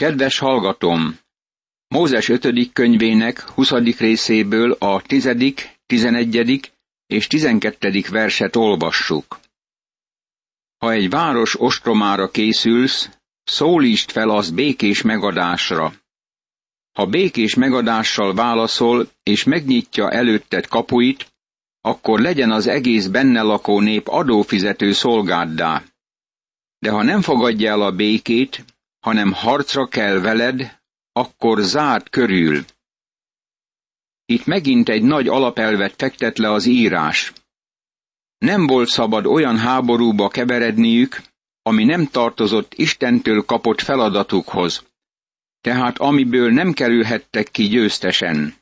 Kedves hallgatom! Mózes 5. könyvének 20. részéből a 10., 11. és 12. verset olvassuk. Ha egy város ostromára készülsz, szólítsd fel azt békés megadásra. Ha békés megadással válaszol, és megnyitja előtted kapuit, akkor legyen az egész benne lakó nép adófizető szolgáddá. De ha nem fogadja el a békét, hanem harcra kell veled, akkor zárt körül. Itt megint egy nagy alapelvet fektet le az írás. Nem volt szabad olyan háborúba keveredniük, ami nem tartozott Istentől kapott feladatukhoz, tehát amiből nem kerülhettek ki győztesen.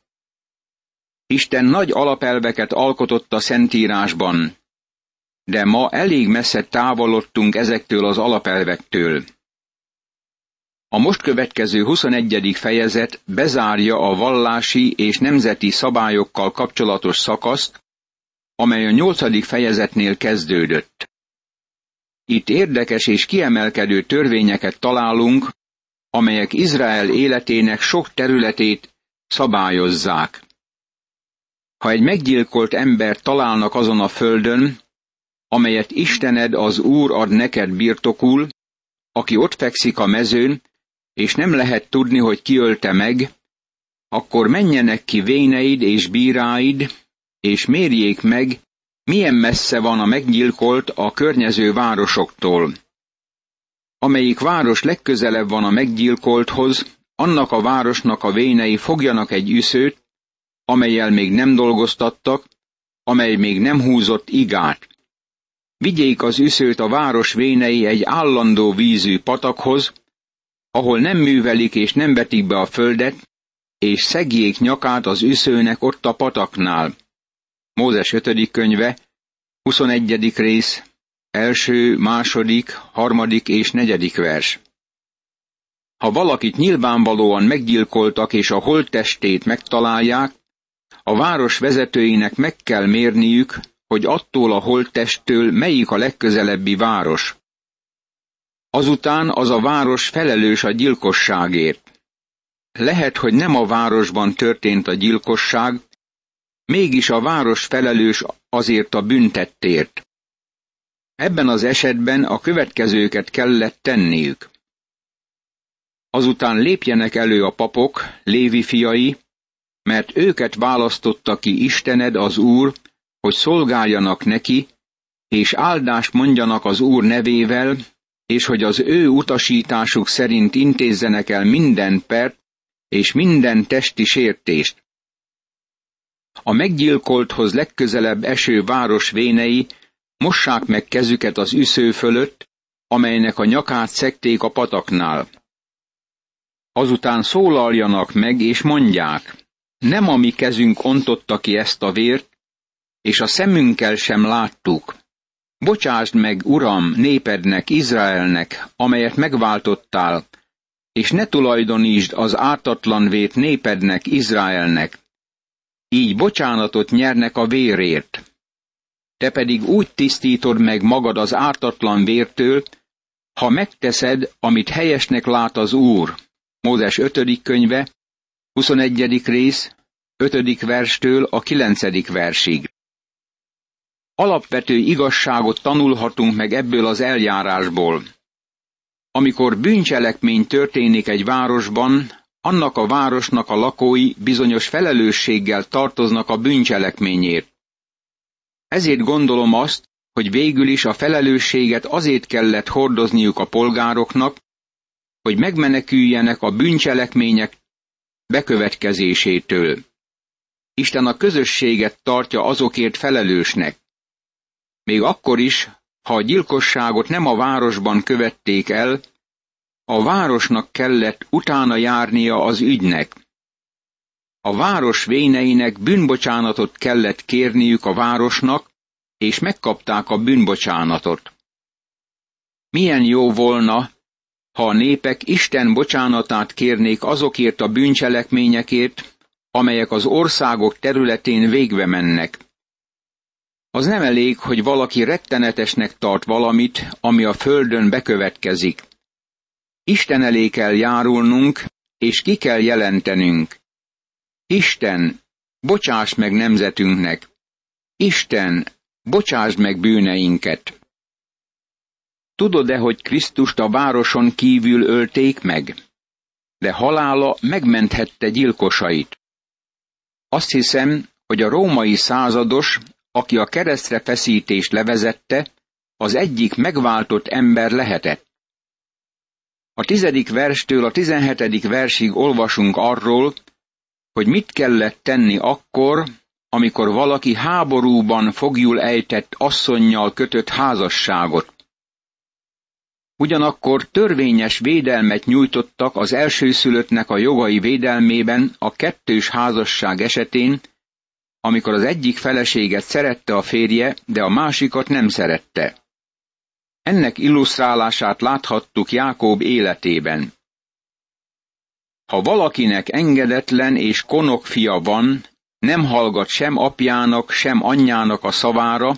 Isten nagy alapelveket alkotott a Szentírásban, de ma elég messze távolodtunk ezektől az alapelvektől. A most következő 21. fejezet bezárja a vallási és nemzeti szabályokkal kapcsolatos szakaszt, amely a 8. fejezetnél kezdődött. Itt érdekes és kiemelkedő törvényeket találunk, amelyek Izrael életének sok területét szabályozzák. Ha egy meggyilkolt ember találnak azon a földön, amelyet Istened az Úr ad neked birtokul, aki ott fekszik a mezőn, és nem lehet tudni, hogy ki ölte meg, akkor menjenek ki véneid és bíráid, és mérjék meg, milyen messze van a meggyilkolt a környező városoktól. Amelyik város legközelebb van a meggyilkolthoz, annak a városnak a vénei fogjanak egy üszőt, amelyel még nem dolgoztattak, amely még nem húzott igát. Vigyék az üszőt a város vénei egy állandó vízű patakhoz, ahol nem művelik és nem vetik be a földet, és szegjék nyakát az üszőnek ott a pataknál. Mózes 5. könyve, 21. rész, első, második, harmadik és negyedik vers. Ha valakit nyilvánvalóan meggyilkoltak és a holttestét megtalálják, a város vezetőinek meg kell mérniük, hogy attól a holttesttől melyik a legközelebbi város. Azután az a város felelős a gyilkosságért. Lehet, hogy nem a városban történt a gyilkosság, mégis a város felelős azért a büntettért. Ebben az esetben a következőket kellett tenniük. Azután lépjenek elő a papok, Lévi fiai, mert őket választotta ki Istened az Úr, hogy szolgáljanak neki, és áldást mondjanak az Úr nevével, és hogy az ő utasításuk szerint intézzenek el minden pert és minden testi sértést. A meggyilkolthoz legközelebb eső város vénei mossák meg kezüket az üsző fölött, amelynek a nyakát szekték a pataknál. Azután szólaljanak meg, és mondják, nem a mi kezünk ontotta ki ezt a vért, és a szemünkkel sem láttuk. Bocsásd meg, Uram, népednek, Izraelnek, amelyet megváltottál, és ne tulajdonítsd az ártatlan vét népednek, Izraelnek. Így bocsánatot nyernek a vérért. Te pedig úgy tisztítod meg magad az ártatlan vértől, ha megteszed, amit helyesnek lát az Úr. Mózes 5. könyve, 21. rész, 5. verstől a 9. versig. Alapvető igazságot tanulhatunk meg ebből az eljárásból. Amikor bűncselekmény történik egy városban, annak a városnak a lakói bizonyos felelősséggel tartoznak a bűncselekményért. Ezért gondolom azt, hogy végül is a felelősséget azért kellett hordozniuk a polgároknak, hogy megmeneküljenek a bűncselekmények bekövetkezésétől. Isten a közösséget tartja azokért felelősnek. Még akkor is, ha a gyilkosságot nem a városban követték el, a városnak kellett utána járnia az ügynek. A város véneinek bűnbocsánatot kellett kérniük a városnak, és megkapták a bűnbocsánatot. Milyen jó volna, ha a népek Isten bocsánatát kérnék azokért a bűncselekményekért, amelyek az országok területén végbe mennek. Az nem elég, hogy valaki rettenetesnek tart valamit, ami a földön bekövetkezik. Isten elé kell járulnunk, és ki kell jelentenünk. Isten, bocsáss meg nemzetünknek. Isten, bocsáss meg bűneinket. Tudod-e, hogy Krisztust a városon kívül ölték meg? De halála megmenthette gyilkosait. Azt hiszem, hogy a római százados, aki a keresztre feszítést levezette, az egyik megváltott ember lehetett. A tizedik verstől a tizenhetedik versig olvasunk arról, hogy mit kellett tenni akkor, amikor valaki háborúban fogjul ejtett asszonnyal kötött házasságot. Ugyanakkor törvényes védelmet nyújtottak az elsőszülöttnek a jogai védelmében a kettős házasság esetén, amikor az egyik feleséget szerette a férje, de a másikat nem szerette. Ennek illusztrálását láthattuk Jákob életében. Ha valakinek engedetlen és konok fia van, nem hallgat sem apjának, sem anyjának a szavára,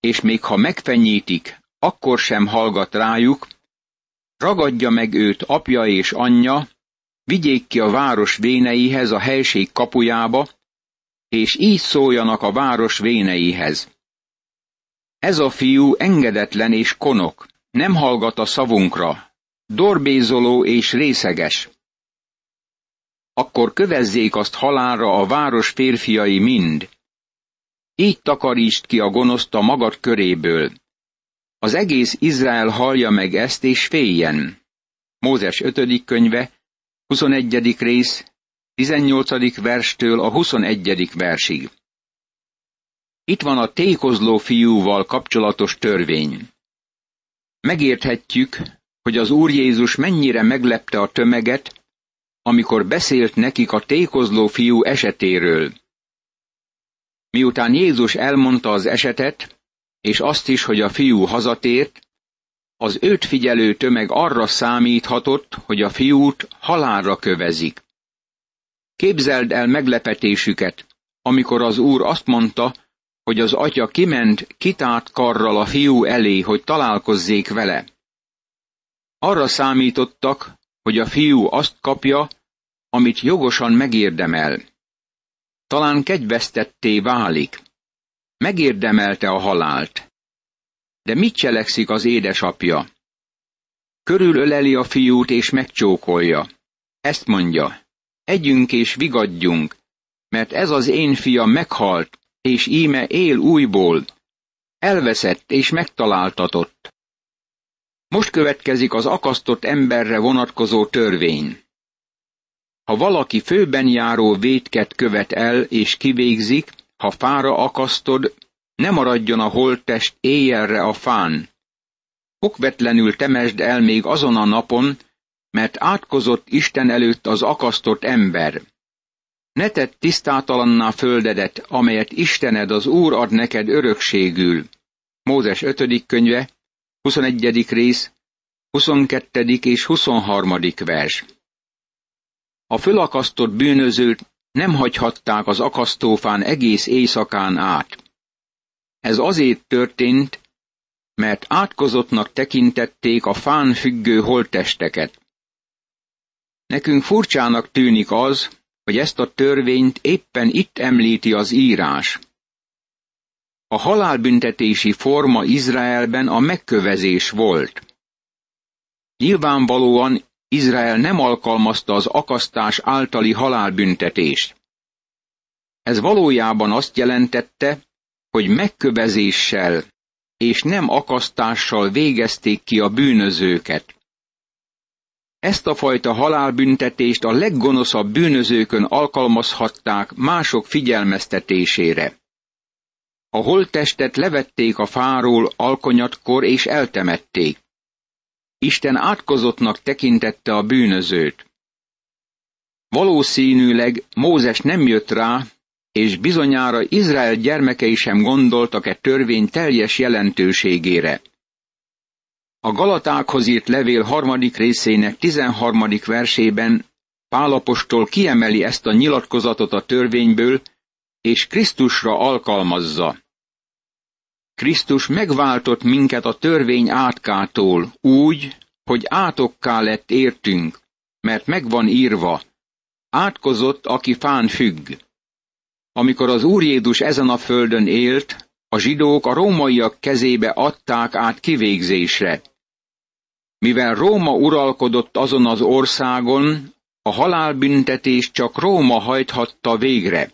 és még ha megfenyítik, akkor sem hallgat rájuk, ragadja meg őt apja és anyja, vigyék ki a város véneihez a helység kapujába, és így szóljanak a város véneihez. Ez a fiú engedetlen és konok, nem hallgat a szavunkra, dorbézoló és részeges. Akkor kövezzék azt halálra a város férfiai mind. Így takarítsd ki a gonoszt a magad köréből. Az egész Izrael hallja meg ezt és féljen. Mózes 5. könyve, 21. rész, 18. verstől a 21. versig. Itt van a tékozló fiúval kapcsolatos törvény. Megérthetjük, hogy az Úr Jézus mennyire meglepte a tömeget, amikor beszélt nekik a tékozló fiú esetéről. Miután Jézus elmondta az esetet, és azt is, hogy a fiú hazatért, az őt figyelő tömeg arra számíthatott, hogy a fiút halálra kövezik. Képzeld el meglepetésüket, amikor az úr azt mondta, hogy az atya kiment kitárt karral a fiú elé, hogy találkozzék vele. Arra számítottak, hogy a fiú azt kapja, amit jogosan megérdemel. Talán kegyvesztetté válik. Megérdemelte a halált. De mit cselekszik az édesapja? Körülöleli a fiút és megcsókolja. Ezt mondja, együnk és vigadjunk, mert ez az én fiam meghalt, és íme él újból, elveszett és megtaláltatott. Most következik az akasztott emberre vonatkozó törvény. Ha valaki főben járó vétket követ el és kivégzik, ha fára akasztod, ne maradjon a holttest éjjelre a fán. Okvetlenül temesd el még azon a napon, mert átkozott Isten előtt az akasztott ember. Ne tedd tisztátalanná földedet, amelyet Istened az Úr ad neked örökségül. Mózes 5. könyve, 21. rész, 22. és 23. vers. A fölakasztott bűnözőt nem hagyhatták az akasztófán egész éjszakán át. Ez azért történt, mert átkozottnak tekintették a fán függő holttesteket. Nekünk furcsának tűnik az, hogy ezt a törvényt éppen itt említi az írás. A halálbüntetési forma Izraelben a megkövezés volt. Nyilvánvalóan Izrael nem alkalmazta az akasztás általi halálbüntetést. Ez valójában azt jelentette, hogy megkövezéssel és nem akasztással végezték ki a bűnözőket. Ezt a fajta halálbüntetést a leggonoszabb bűnözőkön alkalmazhatták mások figyelmeztetésére. A holttestet levették a fáról alkonyatkor és eltemették. Isten átkozottnak tekintette a bűnözőt. Valószínűleg Mózes nem jött rá, és bizonyára Izrael gyermekei sem gondoltak e törvény teljes jelentőségére. A Galatákhoz írt levél harmadik részének tizenharmadik versében Pálapostól kiemeli ezt a nyilatkozatot a törvényből, és Krisztusra alkalmazza. Krisztus megváltott minket a törvény átkától úgy, hogy átokká lett értünk, mert megvan írva, átkozott, aki fán függ. Amikor az Úr Jézus ezen a földön élt, a zsidók a rómaiak kezébe adták át kivégzésre. Mivel Róma uralkodott azon az országon, a halálbüntetés csak Róma hajthatta végre.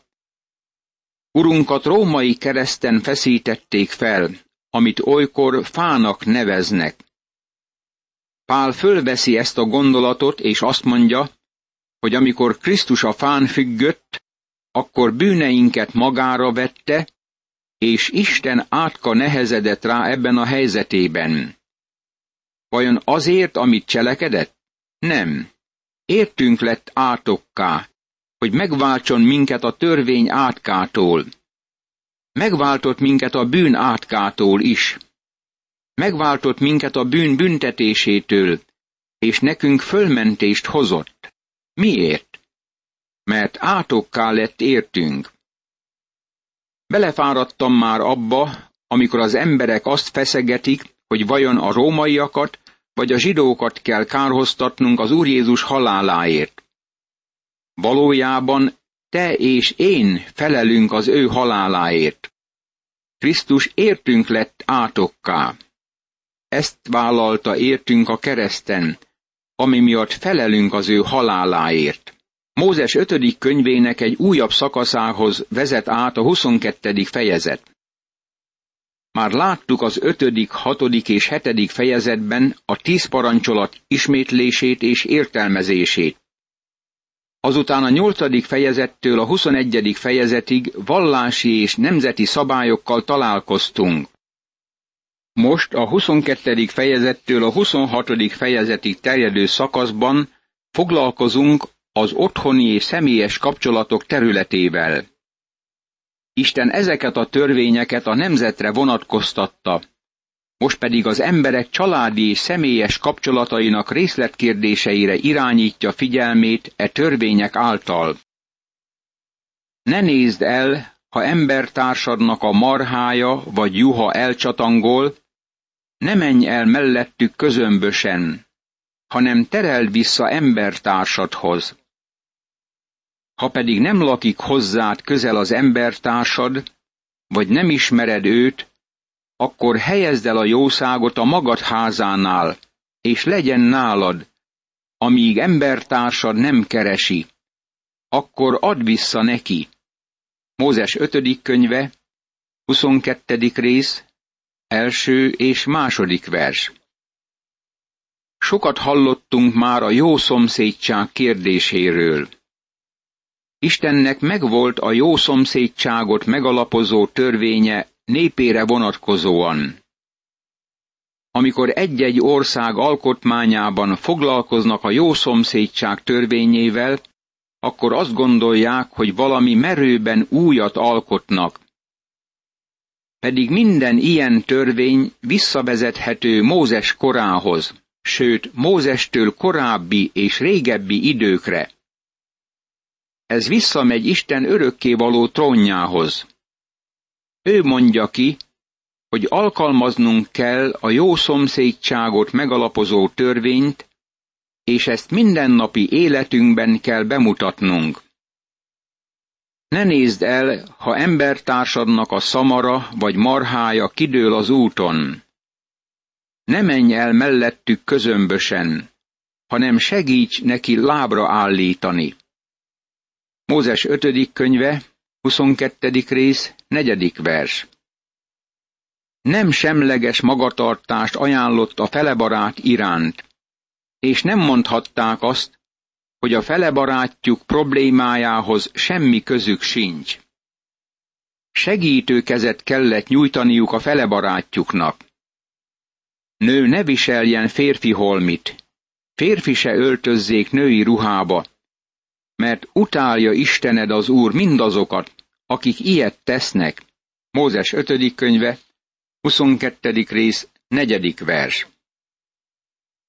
Urunkat római kereszten feszítették fel, amit olykor fának neveznek. Pál fölveszi ezt a gondolatot, és azt mondja, hogy amikor Krisztus a fán függött, akkor bűneinket magára vette, és Isten átka nehezedett rá ebben a helyzetében. Vajon azért, amit cselekedett? Nem. Értünk lett átokká, hogy megváltson minket a törvény átkától. Megváltott minket a bűn átkától is. Megváltott minket a bűn büntetésétől, és nekünk fölmentést hozott. Miért? Mert átokká lett értünk. Belefáradtam már abba, amikor az emberek azt feszegetik, hogy vajon a rómaiakat vagy a zsidókat kell kárhoztatnunk az Úr Jézus haláláért. Valójában te és én felelünk az ő haláláért. Krisztus értünk lett átokká. Ezt vállalta értünk a kereszten, ami miatt felelünk az ő haláláért. Mózes 5. könyvének egy újabb szakaszához vezet át a 22. fejezet. Már láttuk az 5., 6. és 7. fejezetben a tíz parancsolat ismétlését és értelmezését. Azután a 8. fejezettől a 21. fejezetig vallási és nemzeti szabályokkal találkoztunk. Most a 22. fejezettől a 26. fejezetig terjedő szakaszban foglalkozunk az otthoni és személyes kapcsolatok területével. Isten ezeket a törvényeket a nemzetre vonatkoztatta, most pedig az emberek családi és személyes kapcsolatainak részletkérdéseire irányítja figyelmét e törvények által. Ne nézd el, ha embertársadnak a marhája vagy juha elcsatangol, ne menj el mellettük közömbösen, hanem tereld vissza embertársadhoz. Ha pedig nem lakik hozzád közel az embertársad, vagy nem ismered őt, akkor helyezd el a jószágot a magad házánál, és legyen nálad, amíg embertársad nem keresi, akkor add vissza neki. Mózes 5. könyve, 22. rész, első és második vers. Sokat hallottunk már a jó szomszédság kérdéséről. Istennek megvolt a jó szomszédságot megalapozó törvénye népére vonatkozóan. Amikor egy-egy ország alkotmányában foglalkoznak a jó szomszédság törvényével, akkor azt gondolják, hogy valami merőben újat alkotnak. Pedig minden ilyen törvény visszavezethető Mózes korához, sőt Mózestől korábbi és régebbi időkre. Ez visszamegy Isten örökkévaló trónjához. Ő mondja ki, hogy alkalmaznunk kell a jó szomszédságot megalapozó törvényt, és ezt mindennapi életünkben kell bemutatnunk. Ne nézd el, ha embertársadnak a szamara vagy marhája kidől az úton. Ne menj el mellettük közömbösen, hanem segíts neki lábra állítani. Mózes 5. könyve, 22. rész, 4. vers. Nem semleges magatartást ajánlott a felebarát iránt, és nem mondhatták azt, hogy a felebarátjuk problémájához semmi közük sincs. Segítő kezet kellett nyújtaniuk a felebarátjuknak. Nő ne viseljen férfi holmit, férfi se öltözzék női ruhába, mert utálja Istened az Úr mindazokat, akik ilyet tesznek. Mózes 5. könyve, 22. rész, 4. vers.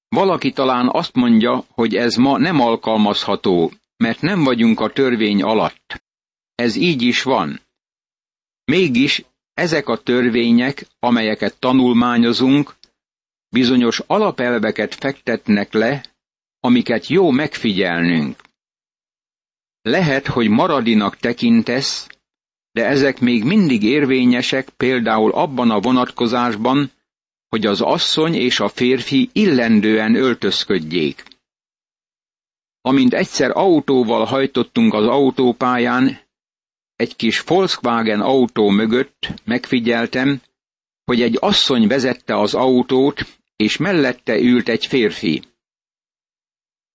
Valaki talán azt mondja, hogy ez ma nem alkalmazható, mert nem vagyunk a törvény alatt. Ez így is van. Mégis ezek a törvények, amelyeket tanulmányozunk, bizonyos alapelveket fektetnek le, amiket jó megfigyelnünk. Lehet, hogy maradinak tekintesz, de ezek még mindig érvényesek például abban a vonatkozásban, hogy az asszony és a férfi illendően öltözködjék. Amint egyszer autóval hajtottunk az autópályán, egy kis Volkswagen autó mögött megfigyeltem, hogy egy asszony vezette az autót, és mellette ült egy férfi.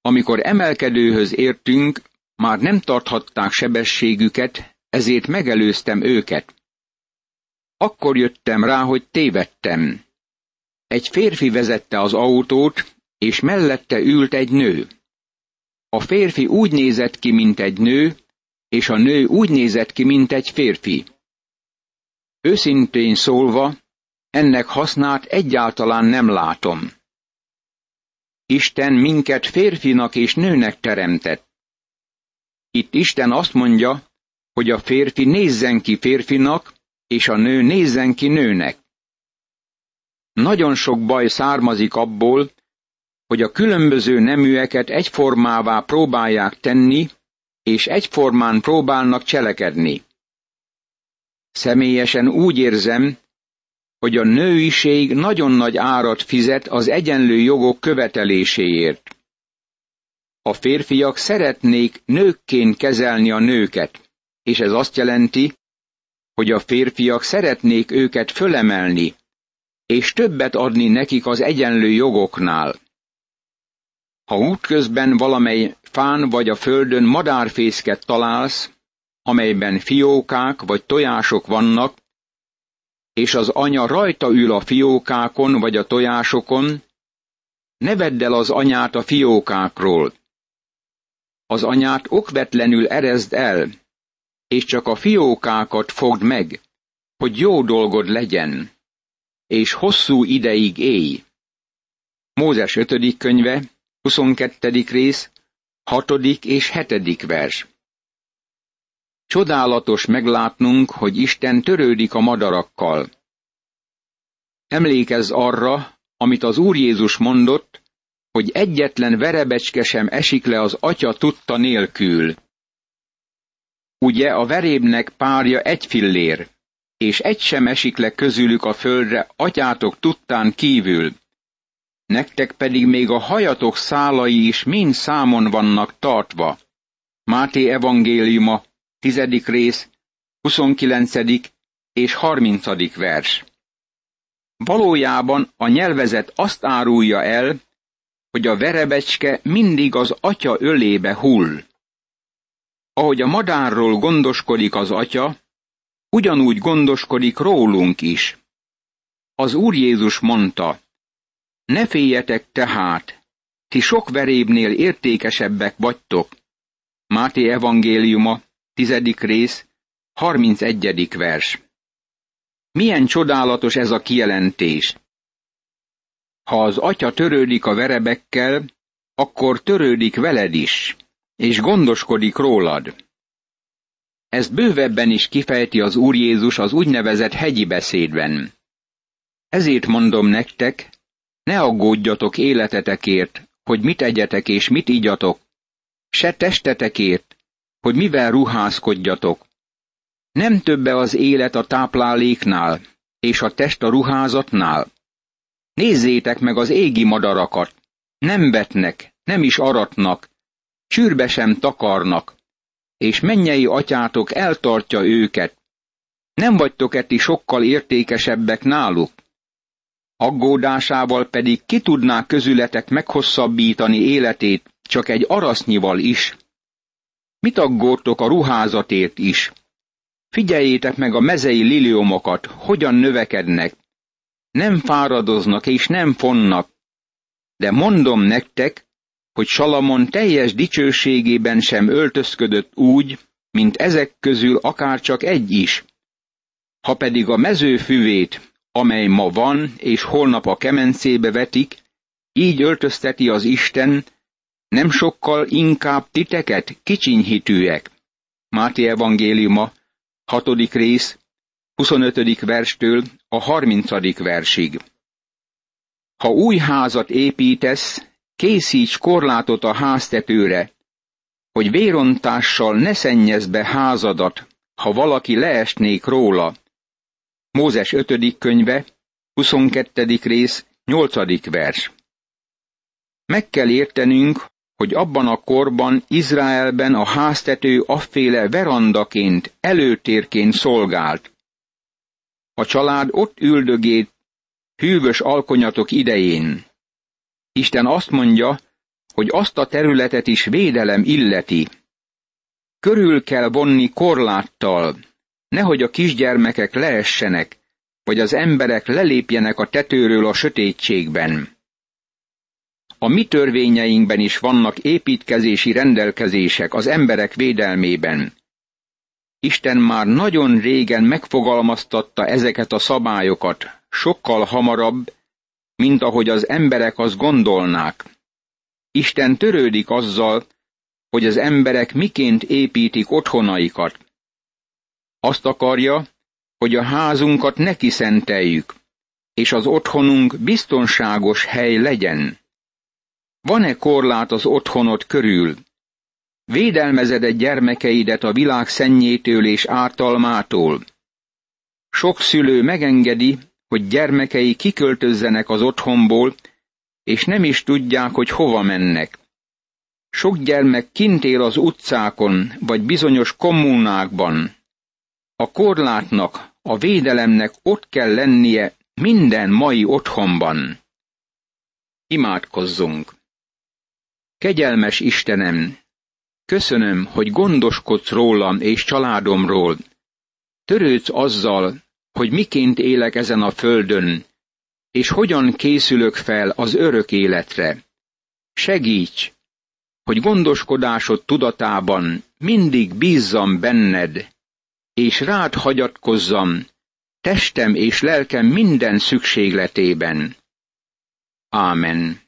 Amikor emelkedőhöz értünk, már nem tarthatták sebességüket, ezért megelőztem őket. Akkor jöttem rá, hogy tévedtem. Egy férfi vezette az autót, és mellette ült egy nő. A férfi úgy nézett ki, mint egy nő, és a nő úgy nézett ki, mint egy férfi. Őszintén szólva, ennek hasznát egyáltalán nem látom. Isten minket férfinak és nőnek teremtett. Itt Isten azt mondja, hogy a férfi nézzen ki férfinak, és a nő nézzen ki nőnek. Nagyon sok baj származik abból, hogy a különböző neműeket egyformává próbálják tenni, és egyformán próbálnak cselekedni. Személyesen úgy érzem, hogy a nőiség nagyon nagy árat fizet az egyenlő jogok követeléséért. A férfiak szeretnék nőkként kezelni a nőket, és ez azt jelenti, hogy a férfiak szeretnék őket fölemelni, és többet adni nekik az egyenlő jogoknál. Ha útközben valamely fán vagy a földön madárfészket találsz, amelyben fiókák vagy tojások vannak, és az anya rajta ül a fiókákon vagy a tojásokon, ne vedd el az anyát a fiókákról. Az anyát okvetlenül erezd el, és csak a fiókákat fogd meg, hogy jó dolgod legyen, és hosszú ideig élj. Mózes 5. könyve, 22. rész, 6. és 7. vers. Csodálatos meglátnunk, hogy Isten törődik a madarakkal. Emlékezz arra, amit az Úr Jézus mondott, hogy egyetlen verebecske sem esik le az atya tudta nélkül. Ugye a verébnek párja egy fillér, és egy sem esik le közülük a földre atyátok tudtán kívül. Nektek pedig még a hajatok szálai is mind számon vannak tartva. Máté evangéliuma, tizedik rész, 29. és 30. vers. Valójában a nyelvezet azt árulja el, hogy a verebecske mindig az atya ölébe hull. Ahogy a madárról gondoskodik az atya, ugyanúgy gondoskodik rólunk is. Az Úr Jézus mondta, ne féljetek tehát, ti sok verébnél értékesebbek vagytok. Máté evangéliuma, tizedik rész, 31. vers. Milyen csodálatos ez a kijelentés! Ha az atya törődik a verebekkel, akkor törődik veled is, és gondoskodik rólad. Ezt bővebben is kifejti az Úr Jézus az úgynevezett hegyi beszédben. Ezért mondom nektek, ne aggódjatok életetekért, hogy mit egyetek és mit igyatok, se testetekért, hogy mivel ruházkodjatok. Nem többe az élet a tápláléknál, és a test a ruházatnál. Nézzétek meg az égi madarakat. Nem vetnek, nem is aratnak, csűrbe sem takarnak, és mennyei atyátok eltartja őket. Nem vagytok eti sokkal értékesebbek náluk. Aggódásával pedig ki tudná közületek meghosszabbítani életét csak egy arasznyival is. Mit aggódtok a ruházatért is? Figyeljétek meg a mezei liliomokat, hogyan növekednek. Nem fáradoznak és nem fonnak. De mondom nektek, hogy Salamon teljes dicsőségében sem öltözködött úgy, mint ezek közül akár csak egy is. Ha pedig a mezőfüvét, amely ma van, és holnap a kemencébe vetik, így öltözteti az Isten, nem sokkal inkább titeket kicsinyhitűek. Máté evangéliuma, 6. rész, 25. verstől a 30. versig. Ha új házat építesz, készíts korlátot a háztetőre, hogy vérontással ne szennyezd be házadat, ha valaki leesnék róla. Mózes 5. könyve, 22. rész, 8. vers. Meg kell értenünk, hogy abban a korban Izraelben a háztető afféle verandaként, előtérként szolgált. A család ott üldögét hűvös alkonyatok idején. Isten azt mondja, hogy azt a területet is védelem illeti. Körül kell vonni korláttal, nehogy a kisgyermekek leessenek, vagy az emberek lelépjenek a tetőről a sötétségben. A mi törvényeinkben is vannak építkezési rendelkezések az emberek védelmében. Isten már nagyon régen megfogalmaztatta ezeket a szabályokat, sokkal hamarabb, mint ahogy az emberek azt gondolnák. Isten törődik azzal, hogy az emberek miként építik otthonaikat. Azt akarja, hogy a házunkat neki szenteljük, és az otthonunk biztonságos hely legyen. Van-e korlát az otthonod körül? Védelmezed-e gyermekeidet a világ szennyétől és ártalmától? Sok szülő megengedi, hogy gyermekei kiköltözzenek az otthonból, és nem is tudják, hogy hova mennek. Sok gyermek kint él az utcákon, vagy bizonyos kommunákban. A korlátnak, a védelemnek ott kell lennie minden mai otthonban. Imádkozzunk! Kegyelmes Istenem, köszönöm, hogy gondoskodsz rólam és családomról. Törődsz azzal, hogy miként élek ezen a földön, és hogyan készülök fel az örök életre. Segíts, hogy gondoskodásod tudatában mindig bízzam benned, és rád hagyatkozzam, testem és lelkem minden szükségletében. Ámen.